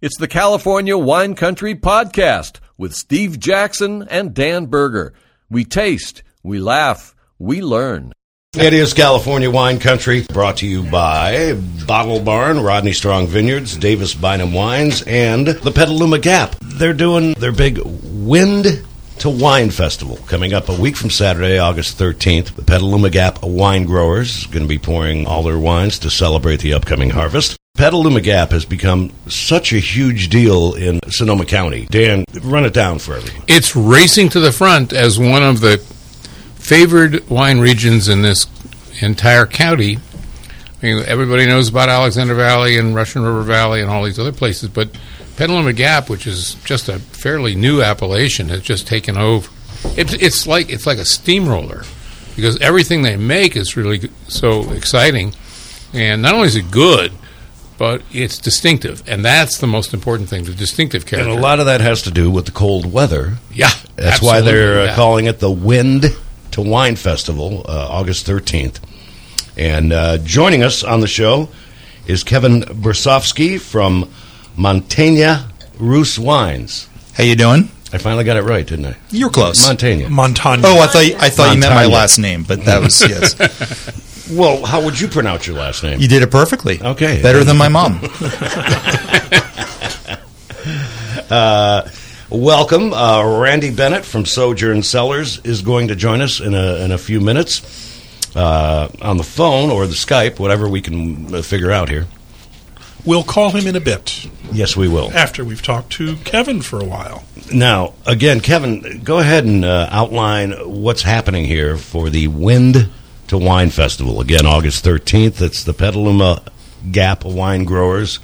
It's the California Wine Country Podcast with Steve Jackson and Dan Berger. We taste, we laugh, we learn. It is California Wine Country, brought to you by Bottle Barn, Rodney Strong Vineyards, Davis Bynum Wines, and the Petaluma Gap. They're doing their big Wind to Wine Festival coming up a week from Saturday, August 13th. The Petaluma Gap Wine Growers going to be pouring all their wines to celebrate the upcoming harvest. Petaluma Gap has become such a huge deal in Sonoma County. Dan, run it down for everyone. It's racing to the front as one of the favored wine regions in this entire county. I mean, everybody knows about Alexander Valley and Russian River Valley and all these other places, but Petaluma Gap, which is just a fairly new appellation, has just taken over. It's, it's like it's like a steamroller because everything they make is really so exciting, and not only is it good, but it's distinctive, and that's the most important thing—the distinctive character. And a lot of that has to do with the cold weather. yeah, That's why they're uh, yeah. calling it the Wind to Wine Festival, uh, August 13th. And uh, joining us on the show is Kevin Bersofsky from Montaigne Roos Wines. How you doing? I finally got it right, didn't I? You're close. Montaigne. Montaigne. oh, I thought you, I thought you meant my last name, but that was yes. well, how would you pronounce your last name? You did it perfectly. Okay. better than my mom. Welcome. Uh, Randy Bennett from Sojourn Cellars is going to join us in a, in a few minutes uh, on the phone or the Skype, whatever we can uh, figure out here. We'll call him in a bit Yes, we will. after we've talked to Kevin for a while. Now, again, Kevin, go ahead and uh, outline what's happening here for the Wind to Wine Festival. Again, August 13th. It's the Petaluma Gap Wine Growers.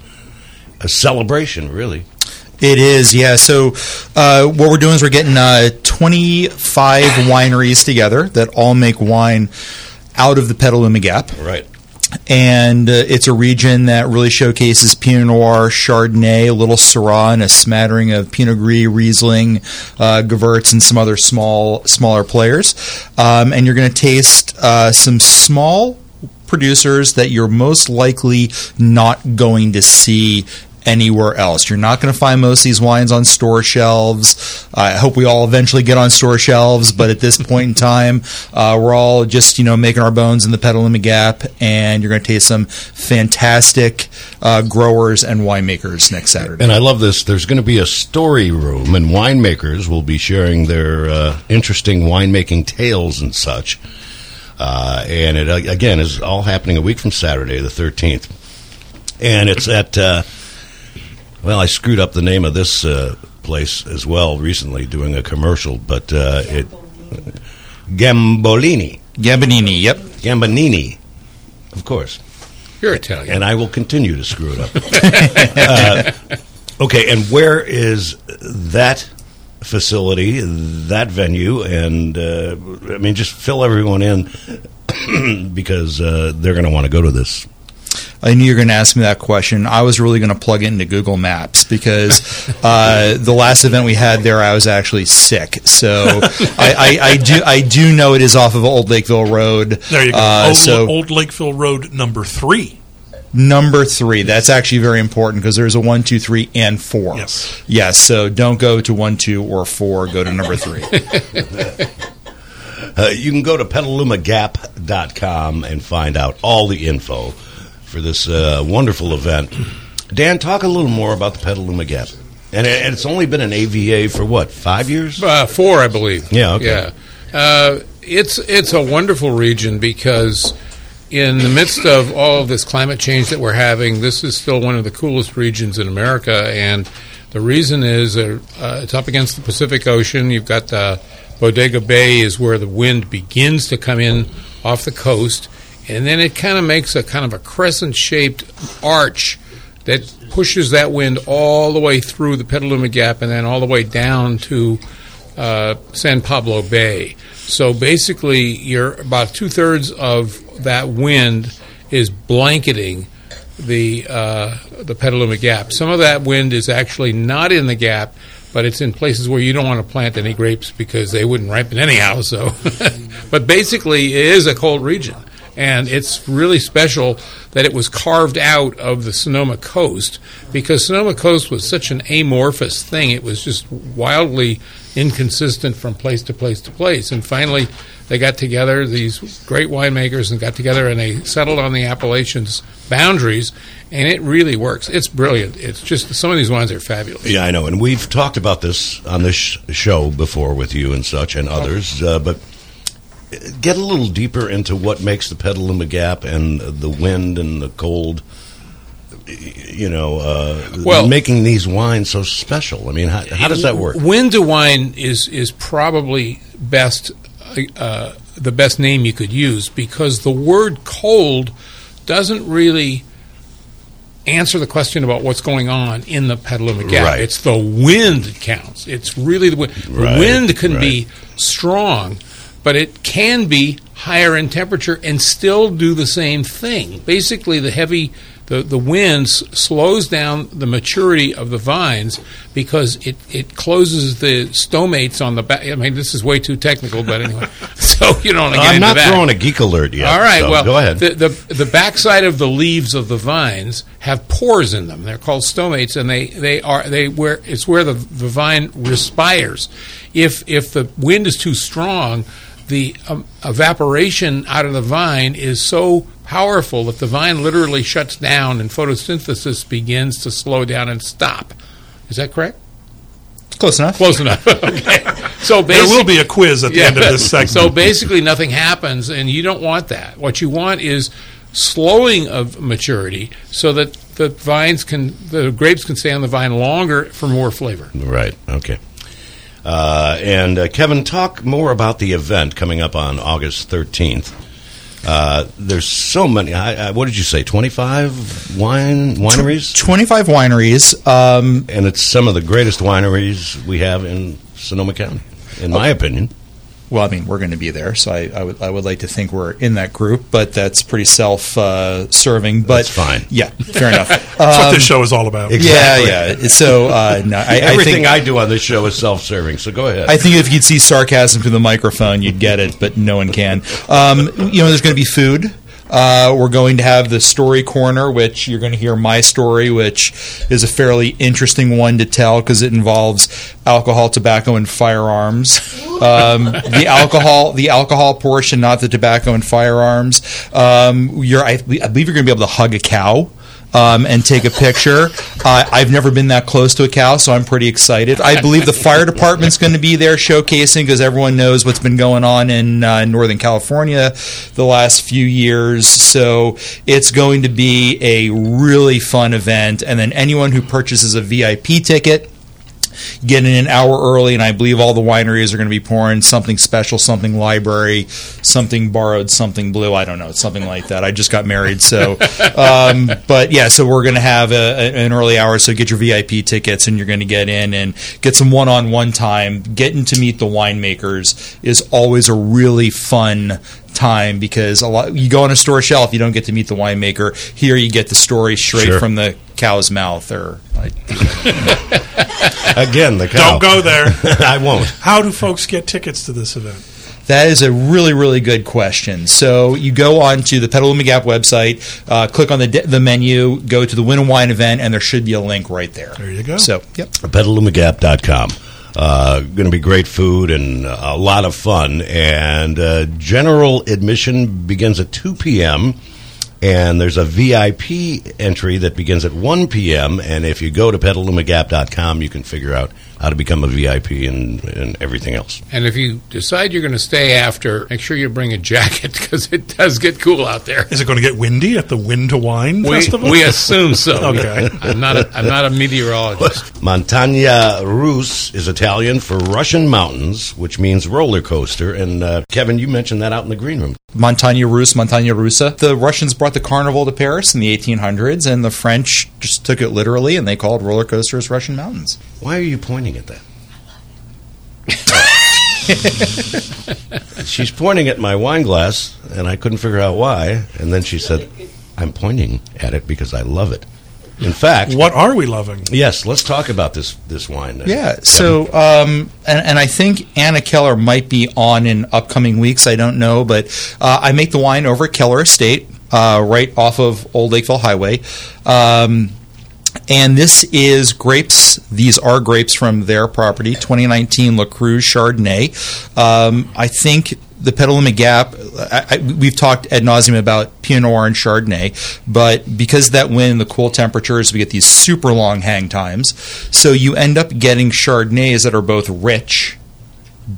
A celebration, really. It is, yeah. So, uh, what we're doing is we're getting uh, 25 wineries together that all make wine out of the Petaluma Gap. Right. And uh, it's a region that really showcases Pinot Noir, Chardonnay, a little Syrah, and a smattering of Pinot Gris, Riesling, uh, Gewurz, and some other small, smaller players. Um, and you're going to taste uh, some small producers that you're most likely not going to see anywhere else. You're not going to find most of these wines on store shelves. I hope we all eventually get on store shelves, but at this point in time, uh, we're all just you know making our bones in the Petaluma Gap, and you're going to taste some fantastic uh, growers and winemakers next Saturday. And I love this. There's going to be a story room, and winemakers will be sharing their uh, interesting winemaking tales and such. Uh, and it, again, is all happening a week from Saturday, the 13th. And it's at, uh, well, I screwed up the name of this uh, place as well recently doing a commercial, but uh, it, Gambolini. Gambonini, yep. Gambonini, of course You're Italian. and I will continue to screw it up. uh, okay, and where is that facility, that venue, and uh, I mean, just fill everyone in because uh, they're going to want to go to this. I knew you were going to ask me that question. I was really going to plug it into Google Maps because uh, the last event we had there, I was actually sick. So I, I, I do I do know it is off of Old Lakeville Road. There you go. Uh, old, so old Lakeville Road number three. number three, that's actually very important because there's a one, two, three, and four. Yes. Yes. So don't go to one, two, or four. Go to number three. Uh, you can go to petalumagap.com and find out all the info for this uh, wonderful event. Dan, talk a little more about the Petaluma Gap. And, and it's only been an AVA for what, five years? Uh, four, I believe. Yeah, okay. Yeah, uh, it's it's a wonderful region because in the midst of all of this climate change that we're having, this is still one of the coolest regions in America, and the reason is uh, uh, it's up against the Pacific Ocean. You've got the Bodega Bay is where the wind begins to come in off the coast, and then it kind of makes a kind of a crescent-shaped arch that pushes that wind all the way through the Petaluma Gap and then all the way down to uh, San Pablo Bay. So basically, you're about two thirds of that wind is blanketing the uh, the Petaluma Gap. Some of that wind is actually not in the gap, but it's in places where you don't want to plant any grapes because they wouldn't ripen anyhow. So, but basically, it is a cold region, And it's really special that it was carved out of the Sonoma coast because Sonoma coast was such an amorphous thing. It was just wildly inconsistent from place to place to place. And finally, they got together, these great winemakers, and got together and they settled on the appellations boundaries, and it really works. It's brilliant. It's just some of these wines are fabulous. Yeah, I know, and we've talked about this on this sh- show before with you and such and others, uh, but get a little deeper into what makes the Petaluma Gap and the wind and the cold. You know, uh, Well- making these wines so special. I mean, how, how does that work? Wind to wine is is probably best uh, the best name you could use because the word cold doesn't really answer the question about what's going on in the Petaluma Gap. Right. It's the wind that counts. It's really the wind. Right, The wind can right. be strong, but it can be higher in temperature and still do the same thing. Basically, the heavy the, the wind s- slows down the maturity of the vines because it, it closes the stomates on the back. I mean, this is way too technical, but anyway. so you don't want to get I'm not that. throwing a geek alert yet. All right. so well, go ahead. The, the the backside of the leaves of the vines have pores in them. They're called stomates, and they, they are they where it's where the the vine respires. If if the wind is too strong, the um, evaporation out of the vine is so powerful that the vine literally shuts down, and photosynthesis begins to slow down and stop. Is that correct? Close enough. Close enough. okay. So There will be a quiz at the end of this segment. so basically, nothing happens, and you don't want that. What you want is slowing of maturity, so that the vines can, the grapes can stay on the vine longer for more flavor. Right. Okay. Uh, and uh, Kevin, talk more about the event coming up on August 13th. Uh, there's so many. I, I, what did you say? 25 wine wineries, 25 wineries. Um, and it's some of the greatest wineries we have in Sonoma County, in my opinion. Well, I mean, we're going to be there, so I, I would I would like to think we're in that group, but that's pretty self uh, serving. But That's fine. Yeah, fair enough. That's what this show is all about. Exactly. Yeah, yeah. So uh, no, I, I Everything think, I, do on this show is self-serving. So go ahead. I think if you'd see sarcasm through the microphone, you'd get it, but no one can. Um, you know, there's going to be food. Uh, we're going to have the story corner, which you're going to hear my story, which is a fairly interesting one to tell because it involves alcohol, tobacco, and firearms. Um, the alcohol, the alcohol portion, not the tobacco and firearms. Um, you're, I, I believe you're going to be able to hug a cow um, and take a picture. Uh, I've never been that close to a cow, so I'm pretty excited. I believe the fire department's going to be there showcasing because everyone knows what's been going on in uh, Northern California the last few years. So it's going to be a really fun event. And then anyone who purchases a VIP ticket, get in an hour early, and I believe all the wineries are going to be pouring something special, something library, something borrowed, something blue. I don't know, something like that. I just got married, so. Um, but yeah, so we're going to have a, a- an early hour, so get your VIP tickets, and you're going to get in and get some one-on-one time. Getting to meet the winemakers is always a really fun time because a lot you go on a store shelf you don't get to meet the winemaker here you get the story straight Sure. from the cow's mouth or like, Again, the cow. Don't go there. I won't. How do folks get tickets to this event? That is a really, really good question. So you go on to the Petaluma Gap website, uh, click on the the menu, go to the Win and Wine event, and there should be a link right there. There you go. So, yep. petalumagap.com. Uh, going to be great food and a lot of fun. And uh, general admission begins at 2 p.m. And there's a VIP entry that begins at 1 p.m. And if you go to petalumagap.com, you can figure out how to become a VIP and, and everything else. And if you decide you're going to stay after, make sure you bring a jacket because it does get cool out there. Is it going to get windy at the Wind to Wine We, Festival? we assume so. Okay. I'm not. A, I'm not a meteorologist. Montagna Russe is Italian for Russian mountains, which means roller coaster. And uh, Kevin, you mentioned that out in the green room. Montagna Russe, Montagna Russa. The Russians brought the carnival to Paris in the 1800s, and the French just took it literally, and they called roller coasters Russian mountains. Why are you pointing at that? She's pointing at my wine glass, and I couldn't figure out why. And then she said, I'm pointing at it because I love it. In fact, What are we loving? yes, let's talk about this this wine. then. Yeah. So, um, and, and I think Anna Keller might be on in upcoming weeks. I don't know, but uh, I make the wine over at Keller Estate, uh, right off of Old Lakeville Highway. Um, and this is grapes. These are grapes from their property, 2019 La Cruz Chardonnay. Um, I think the Petaluma Gap. I, I, we've talked ad nauseum about Pinot Noir and Chardonnay, but because that wind, the cool temperatures, we get these super long hang times. So you end up getting Chardonnays that are both rich,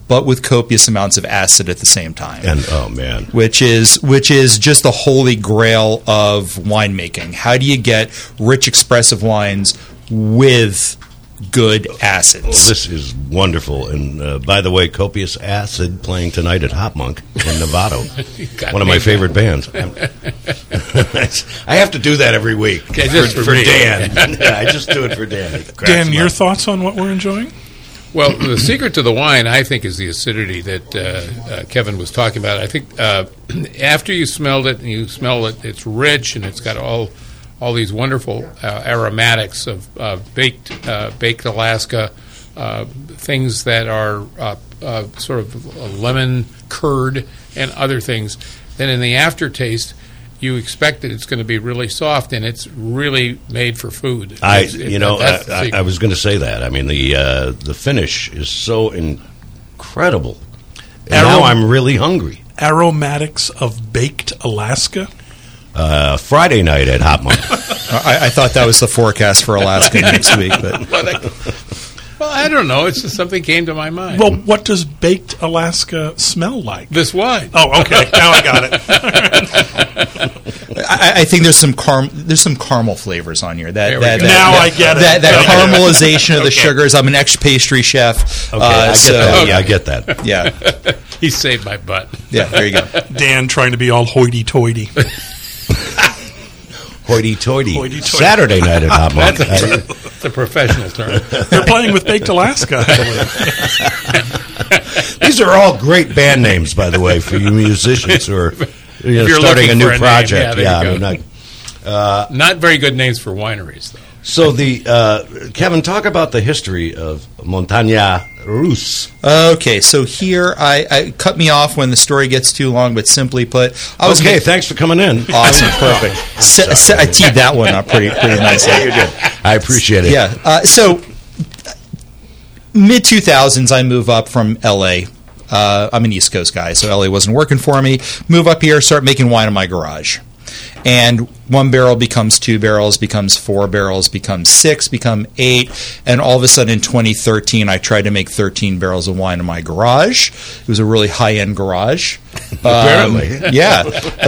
but with copious amounts of acid at the same time and oh man, which is which is just the holy grail of winemaking. How do you get rich, expressive wines with good acids? Well, this is wonderful. And uh, by the way, Copious Acid playing tonight at Hop Monk in Novato. One of my me. favorite bands. I have to do that every week Okay, just for me. Dan. I just do it for Dan. Dan, your up. thoughts on what we're enjoying? Well, the secret to the wine, I think, is the acidity that uh, uh, Kevin was talking about. I think uh, after you smelled it and you smell it, it's rich and it's got all all these wonderful uh, aromatics of baked uh, baked Alaska uh, things that are sort of lemon curd and other things. Then in the aftertaste. You expect that it's going to be really soft, and it's really made for food. I, It's- it- you know, I, I. I was going to say that. I mean, the uh, the finish is so incredible. And Arrow- now I'm really hungry. Aromatics of baked Alaska. Uh, Friday night at Hop Monk. I, I thought that was the forecast for Alaska next week, but Well, I don't know. It's just something came to my mind. Well, what does baked Alaska smell like? this wine. Oh, okay. Now I got it. I, I think there's some carm- there's some caramel flavors on here. That, that, that- Now that- I get it. That, that caramelization of the Okay. sugars. I'm an ex pastry chef. Okay, uh, I get so, that. Yeah, I get that. yeah, He saved my butt. yeah. There you go. Dan trying to be all hoity-toity. Hoity-toity. Hoity-toity. Saturday night at Hop Monk. That's I- a, it's a professional term. They're playing with baked Alaska. I believe. These are all great band names, by the way, for you musicians who are you know, you're starting a new for a name, project. yeah, there I you mean, go. I- Not very good names for wineries, though. so the uh, Kevin, talk about the history of Montagna Russe. Okay, so here I, I cut me off when the story gets too long, but simply put, I was Okay, gonna- thanks for coming in. awesome, perfect. Se- se- I teed that one up pretty pretty nicely. Yeah, you did. I appreciate it. Yeah. Uh, so mid 2000s, I move up from LA. Uh, I'm an East Coast guy, so LA wasn't working for me. Move up here, start making wine in my garage. And one barrel becomes two barrels, becomes four barrels, becomes six, become eight, and all of a sudden in 2013, I tried to make 13 barrels of wine in my garage. It was a really high end garage. Apparently. Um, yeah.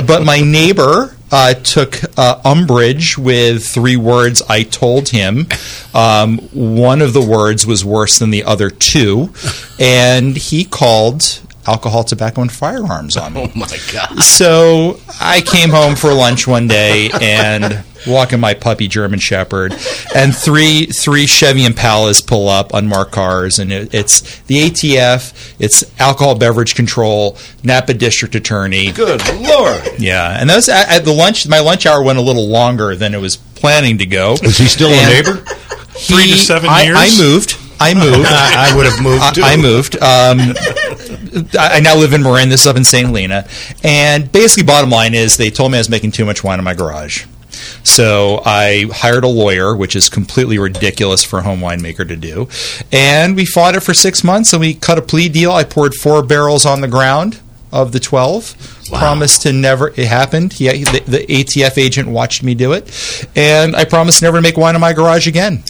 But my neighbor uh, took uh, umbrage with three words I told him. Um, one of the words was worse than the other two, and he called alcohol, tobacco, and firearms on me. Oh my God. So I came home for lunch one day and walking my puppy German Shepherd, and three three Chevy Impalas pull up unmarked cars, and it, it's the ATF, it's alcohol beverage control, Napa District Attorney. Good Lord. Yeah, and those at, at the lunch. My lunch hour went a little longer than it was planning to go. Is he still a And neighbor? Three to seven I, years? I moved. I moved. I, I would have moved too. I, I moved. Um, I I now live in Marin. This is up in St. Helena. And basically, bottom line is they told me I was making too much wine in my garage. So I hired a lawyer, which is completely ridiculous for a home winemaker to do. And we fought it for six months and we cut a plea deal. I poured four barrels on the ground of the 12. Promised to never, it happened. Yeah, the, the ATF agent watched me do it. And I promised never to make wine in my garage again.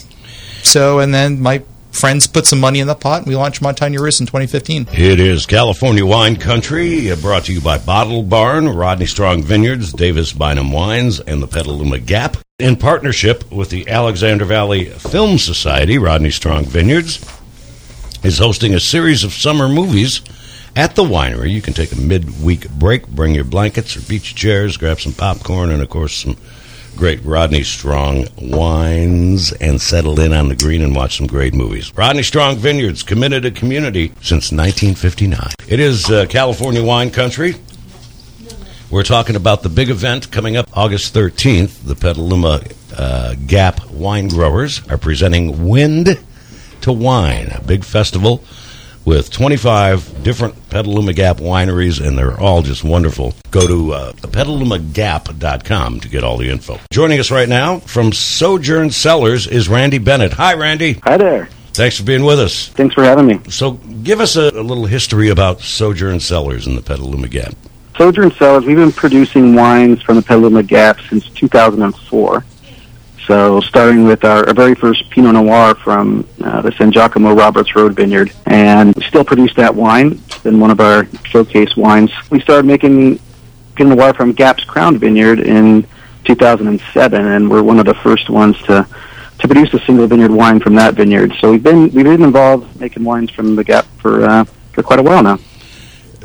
So, and then my friends put some money in the pot and we launched Montagna in 2015. It is California Wine Country, uh, brought to you by Bottle Barn, Rodney Strong Vineyards, Davis Bynum Wines, and the Petaluma Gap. In partnership with the Alexander Valley Film Society, Rodney Strong Vineyards is hosting a series of summer movies at the winery. You can take a midweek break, bring your blankets or beach chairs, grab some popcorn, and of course some great Rodney Strong wines and settle in on the green and watch some great movies. Rodney Strong Vineyards, committed to community since 1959. It is uh, California wine country. We're talking about the big event coming up August 13th, the Petaluma uh, Gap wine growers are presenting Wind to Wine, a big festival with 25 different Petaluma Gap wineries, and they're all just wonderful. Go to uh, petalumagap.com to get all the info. Joining us right now from Sojourn Cellars is Randy Bennett. Hi, Randy. Hi there. Thanks for being with us. Thanks for having me. So, give us a, a little history about Sojourn Cellars in the Petaluma Gap. Sojourn Cellars, we've been producing wines from the Petaluma Gap since 2004. So, starting with our, our very first Pinot Noir from uh, the San Giacomo Roberts Road Vineyard, and we still produce that wine. It's been one of our showcase wines. We started making Pinot Noir from Gap's Crown Vineyard in 2007, and we're one of the first ones to to produce a single vineyard wine from that vineyard. So we've been we've been involved making wines from the Gap for uh, for quite a while now.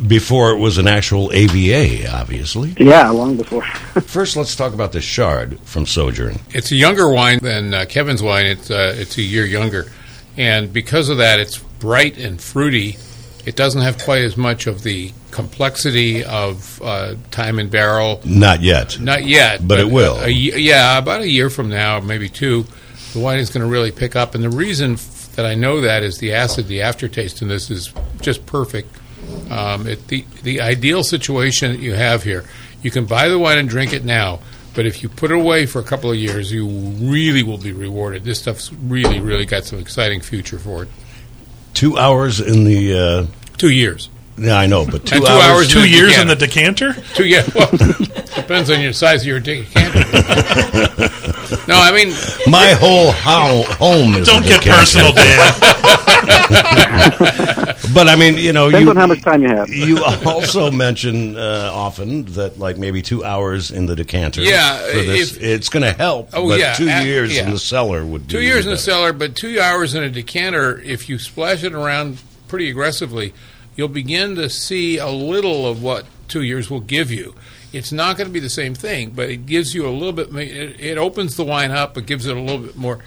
Before it was an actual AVA, obviously. Yeah, long before. First, let's talk about the Shard from Sojourn. It's a younger wine than uh, Kevin's wine. It's uh, it's a year younger, and because of that, it's bright and fruity. It doesn't have quite as much of the complexity of uh, time and barrel. Not yet. Not yet, But it will. A, ye- yeah, about a year from now, maybe two, the wine is going to really pick up. And the reason f- that I know that is the acid, the aftertaste in this is just perfect. Um, it, the the ideal situation that you have here, you can buy the wine and drink it now. But if you put it away for a couple of years, you really will be rewarded. This stuff's really, really got some exciting future for it. Two hours in the. Uh, Two years. yeah, I know, but two, two hours. hours Two in years in the decanter. decanter? Two, yeah, well, depends on your size of your decanter. no, I mean, My whole ho- home is. Don't get decanter. personal, Dan. But I mean, you know, Depends you, on how much time you have. you also mention uh, often that like maybe two hours in the decanter. Yeah, for this, if- it's going to help. Oh, but yeah, two uh, years yeah. in the cellar would be two years in the cellar, but two hours in a decanter. If you splash it around pretty aggressively, you'll begin to see a little of what two years will give you. It's not going to be the same thing, but it gives you a little bit. It, it opens the wine up. It gives it a little bit more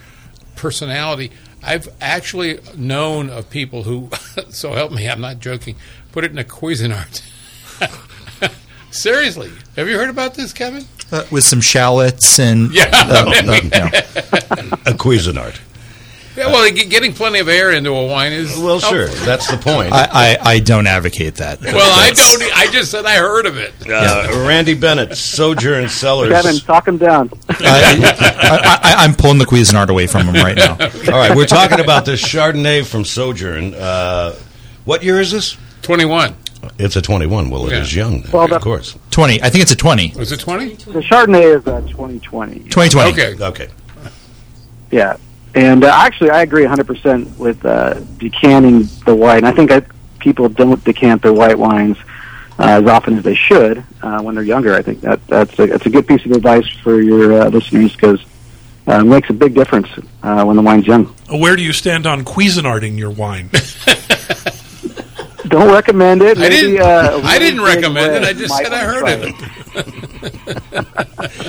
personality. I've actually known of people who, so help me, I'm not joking, put it in a Cuisinart. Seriously, have you heard about this, Kevin? Uh, with some shallots and Yeah. uh, uh, no. a Cuisinart. Yeah, well, getting plenty of air into a wine is Well, sure, that's the point. I, I, I don't advocate that. Well, I don't. I just said I heard of it. uh, Randy Bennett, Sojourn Cellars. Kevin, talk him down. I, I, I'm pulling the Cuisinart away from him right now. All right, we're talking about this Chardonnay from Sojourn. Uh, what year is this? Twenty-one. It's a 21. Well, it is Yeah. young, then, Well, of course. 20. I think it's a 20. Was it twenty? the Chardonnay is a 2020. 2020. Okay. Okay. Yeah, and uh, actually, I agree 100% with uh, decanting the white. And I think I, people don't decant their white wines uh, as often as they should uh, when they're younger. I think that that's a, that's a good piece of advice for your uh, listeners because uh, it makes a big difference uh, when the wine's young. Where do you stand on Cuisinarting your wine? Don't recommend it. I didn't. Uh, a I didn't recommend it. I just said I heard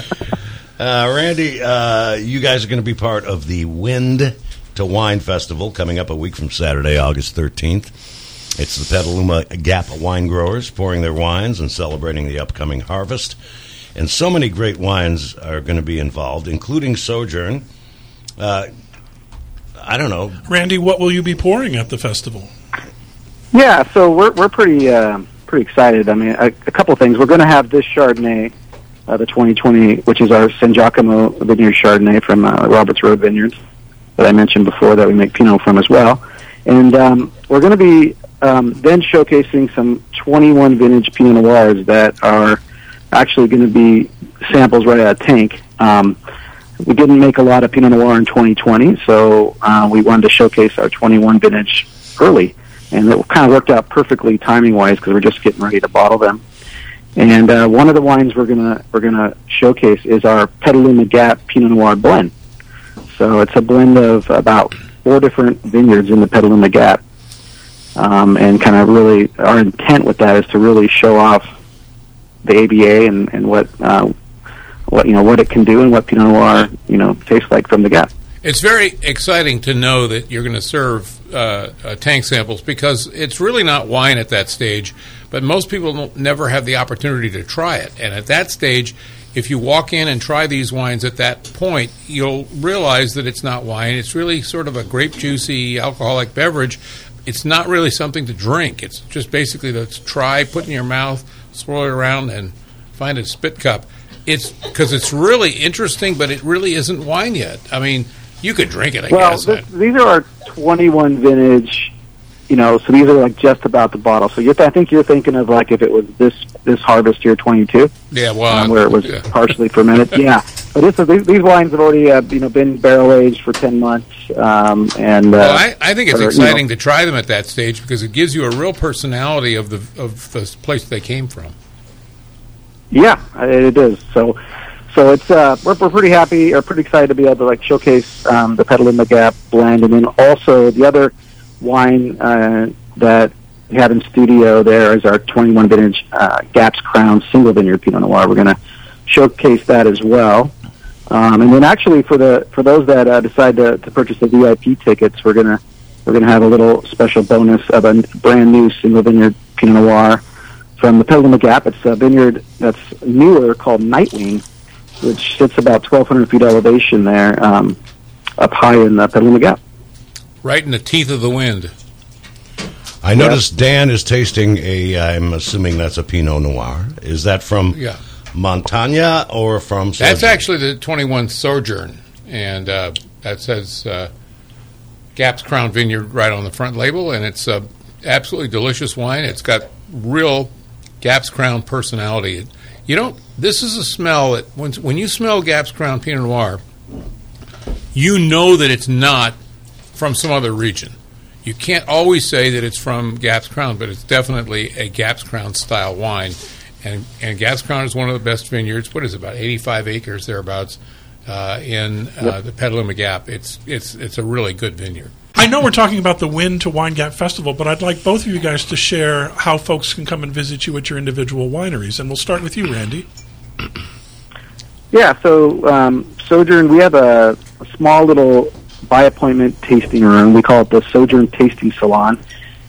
it. Uh, Randy, uh, you guys are going to be part of the Wind to Wine Festival coming up a week from Saturday, August 13th. It's the Petaluma Gap wine growers pouring their wines and celebrating the upcoming harvest. And so many great wines are going to be involved, including Sojourn. Uh, I don't know. Randy, what will you be pouring at the festival? Yeah, so we're we're pretty uh, pretty excited. I mean, a, a couple things. We're going to have this Chardonnay, uh, the 2020, which is our San Giacomo Vineyard Chardonnay from uh, Roberts Road Vineyards that I mentioned before that we make Pinot from as well. And um, we're going to be um, then showcasing some 21 vintage Pinot Noirs that are actually going to be samples right out of tank. Um, we didn't make a lot of Pinot Noir in 2020, so uh, we wanted to showcase our 21 vintage early, and it kind of worked out perfectly timing wise because we're just getting ready to bottle them. And uh, one of the wines we're gonna we're gonna showcase is our Petaluma Gap Pinot Noir blend. So it's a blend of about four different vineyards in the Petaluma Gap, um, and kind of really our intent with that is to really show off the AVA and, and what uh, what you know what it can do and what Pinot Noir you know tastes like from the Gap. It's very exciting to know that you're going to serve uh, uh, tank samples because it's really not wine at that stage. But most people never have the opportunity to try it, and at that stage, if you walk in and try these wines at that point, you'll realize that it's not wine. It's really sort of a grape juicy alcoholic beverage. It's not really something to drink. It's just basically to try, put in your mouth, swirl it around, and find a spit cup. It's because it's really interesting, but it really isn't wine yet. I mean, you could drink it, I well, guess. this, these are our 21 vintage. You know, so these are like just about the bottle. So you're, I think you're thinking of like if it was this this harvest year 22, yeah, well, um, where it was yeah. partially fermented. yeah, but this, these, these wines have already uh, you know been barrel aged for 10 months, um, and uh, Well, I, I think it's or, you exciting know- to try them at that stage because it gives you a real personality of the of the place they came from. Yeah, it is. So, so it's uh, we're, we're pretty happy or pretty excited to be able to like showcase um, the Petaluma Gap blend, and then also the other wine uh, that we have in studio there is our 21 vintage uh, Gaps Crown single vineyard Pinot Noir. We're going to showcase that as well. Um, and then actually for the for those that uh, decide to, to purchase the VIP tickets, we're gonna we're gonna have a little special bonus of a brand new single vineyard Pinot Noir from the Petaluma Gap. It's a vineyard that's newer called Nightwing, which sits about 1,200 feet elevation there, um, up high in the Petaluma Gap. Right in the teeth of the wind. I noticed Dan is tasting a. I'm assuming that's a Pinot Noir. Is that from Yeah. Montagna or from? That's actually the 21 Sojourn, and uh, that says uh, Gaps Crown Vineyard right on the front label, and it's a absolutely delicious wine. It's got real Gaps Crown personality. You don't. This is a smell that when when you smell Gaps Crown Pinot Noir, you know that it's not from some other region. You can't always say that it's from Gaps Crown, but it's definitely a Gaps Crown style wine. And, and Gaps Crown is one of the best vineyards. What is it, about 85 acres thereabouts uh, in uh, the Petaluma Gap? It's, it's, it's a really good vineyard. I know we're talking about the Wind to Wine Gap Festival, but I'd like both of you guys to share how folks can come and visit you at your individual wineries. And we'll start with you, Randy. Yeah, so um, Sojourn, we have a, a small little by appointment tasting room. We call it the Sojourn Tasting Salon.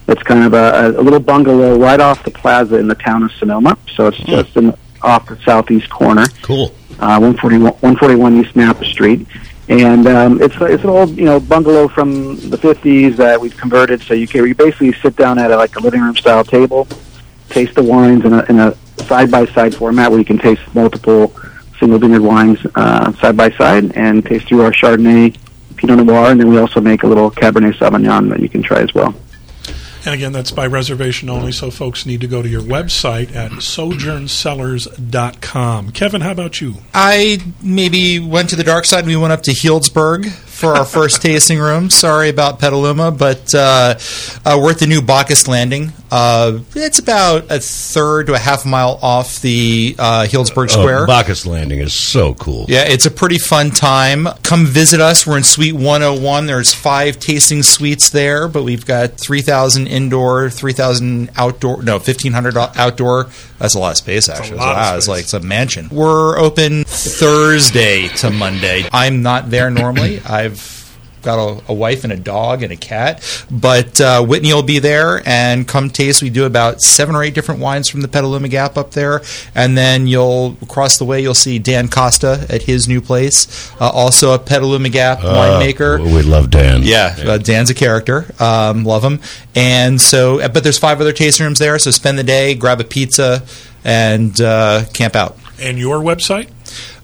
It's kind of a, a little bungalow right off the plaza in the town of Sonoma. So it's just in, off the southeast corner, cool. uh, 141, 141 East Napa Street. And um, it's it's an old you know bungalow from the 50s that we've converted. So you can you basically sit down at a, like a living room style table, taste the wines in a, in a side by side format where you can taste multiple single vineyard wines side by side and taste through our Chardonnay, Pinot Noir, and then we also make a little Cabernet Sauvignon that you can try as well. And again, that's by reservation only, so folks need to go to your website at sojourncellars.com. Kevin, how about you? I maybe went to the dark side. We went up to Healdsburg for our first tasting room. Sorry about Petaluma, but uh, uh, we're at the new Bacchus Landing. Uh, it's about a third to a half mile off the uh, Healdsburg Square. Oh, Bacchus Landing is so cool. Yeah, it's a pretty fun time. Come visit us. We're in Suite 101. There's five tasting suites there, but we've got 3,000 indoor, 3,000 outdoor, no, 1,500 outdoor. That's a lot of space, actually. lot of wow, it's like it's a mansion. We're open Thursday to Monday. I'm not there normally. I've got a, a wife and a dog and a cat, but uh, Whitney will be there and come taste. We do about seven or eight different wines from the Petaluma Gap up there, and then you'll across the way you'll see Dan Kosta at his new place, uh, also a Petaluma Gap winemaker. Uh, we love Dan. Yeah, uh, Dan's a character. Um, love him. And so, uh, but there's five other tasting rooms there. So spend the day, grab a pizza, and uh, camp out. And your website?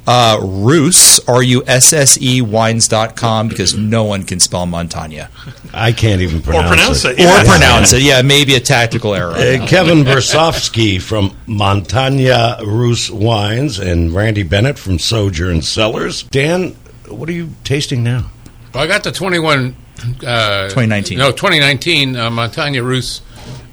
Uh, Russe, R U S S E wines.com because no one can spell Montagna. I can't even pronounce, or pronounce it. Or yeah. pronounce it. Yeah, maybe a tactical error. Uh, Kevin Bersofsky from Montagna Russe Wines and Randy Bennett from Sojourn Cellars. Dan, what are you tasting now? Well, I got the 21. Uh, 2019. No, 2019 uh, Montagna Russe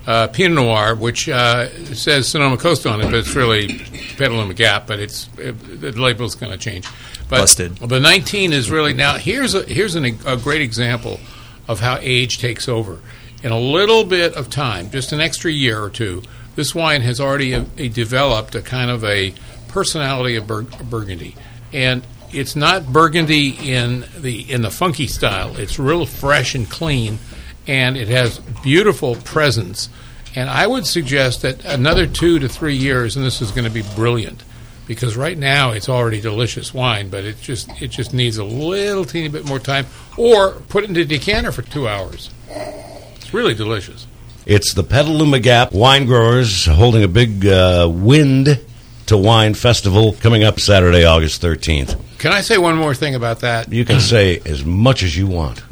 uh, Pinot Noir, which uh, says Sonoma Coast on it, but it's really Petaluma Gap, but it's it, the label's going to change. But Busted. The 19 is really now. Here's a here's an, a great example of how age takes over. In a little bit of time, just an extra year or two, this wine has already uh a, developed a kind of a personality of Bur- Burgundy, and it's not Burgundy in the in the funky style. It's real fresh and clean, and it has beautiful presence. And I would suggest that another two to three years, and this is going to be brilliant. because right now it's already delicious wine, but it just it just needs a little teeny bit more time, or put it into decanter for two hours. It's really delicious. It's the Petaluma Gap Wine Growers holding a big uh, Wind to Wine Festival coming up Saturday, August 13th. Can I say one more thing about that? You can say as much as you want.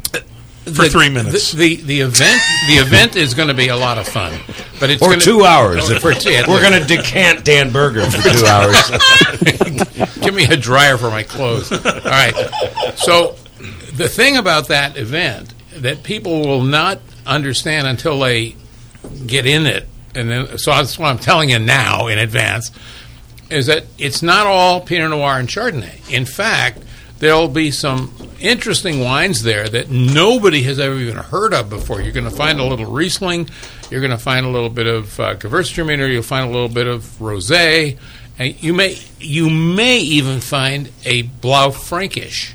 For three minutes. The, the, the event the event is going to be a lot of fun, but it's Or gonna, two hours. Or for two, yeah, We're going to decant Dan Berger for two hours. Give me a dryer for my clothes. All right. So the thing about that event that people will not understand until they get in it, and then, so that's what I'm telling you now in advance, is that it's not all Pinot Noir and Chardonnay. In fact, there'll be some interesting wines there that nobody has ever even heard of before. You're going to find a little Riesling, you're going to find a little bit of uh, Gewürztraminer, you'll find a little bit of Rosé, and you may you may even find a Blaufränkisch.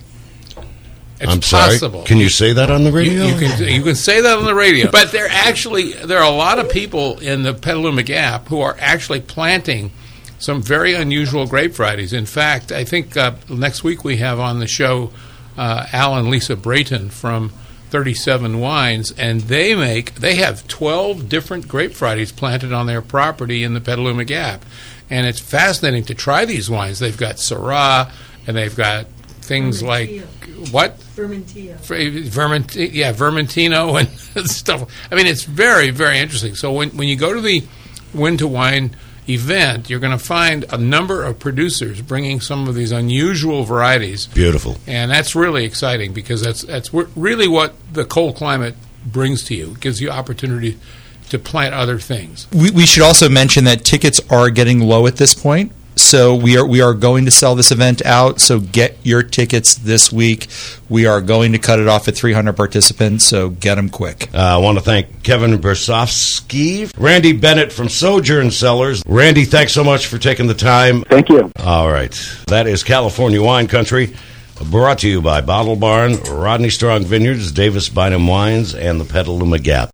It's I'm sorry. possible. Can you say that on the You, radio? you can you can say that on the radio, but there actually there are a lot of people in the Petaluma Gap who are actually planting some very unusual grape varieties. In fact, I think uh, next week we have on the show uh, Al and Lisa Brayton from 37 Wines, and they make they have 12 different grape varieties planted on their property in the Petaluma Gap, and it's fascinating to try these wines. They've got Syrah, and they've got things like what Vermentino. Vermont, yeah, Vermentino and stuff. I mean, it's very, very interesting. So when when you go to the Wind to Wine event, you're going to find a number of producers bringing some of these unusual varieties, Beautiful. and that's really exciting because that's that's really what the cold climate brings to you. It gives you opportunity to plant other things. We, we should also mention that tickets are getting low at this point. So we are we are going to sell this event out. So get your tickets this week. We are going to cut it off at 300 participants. So get them quick. Uh, I want to thank Kevin Bersofsky, Randy Bennett from Sojourn Cellars. Randy, thanks so much for taking the time. Thank you. All right. That is California Wine Country, brought to you by Bottle Barn, Rodney Strong Vineyards, Davis Bynum Wines, and the Petaluma Gap.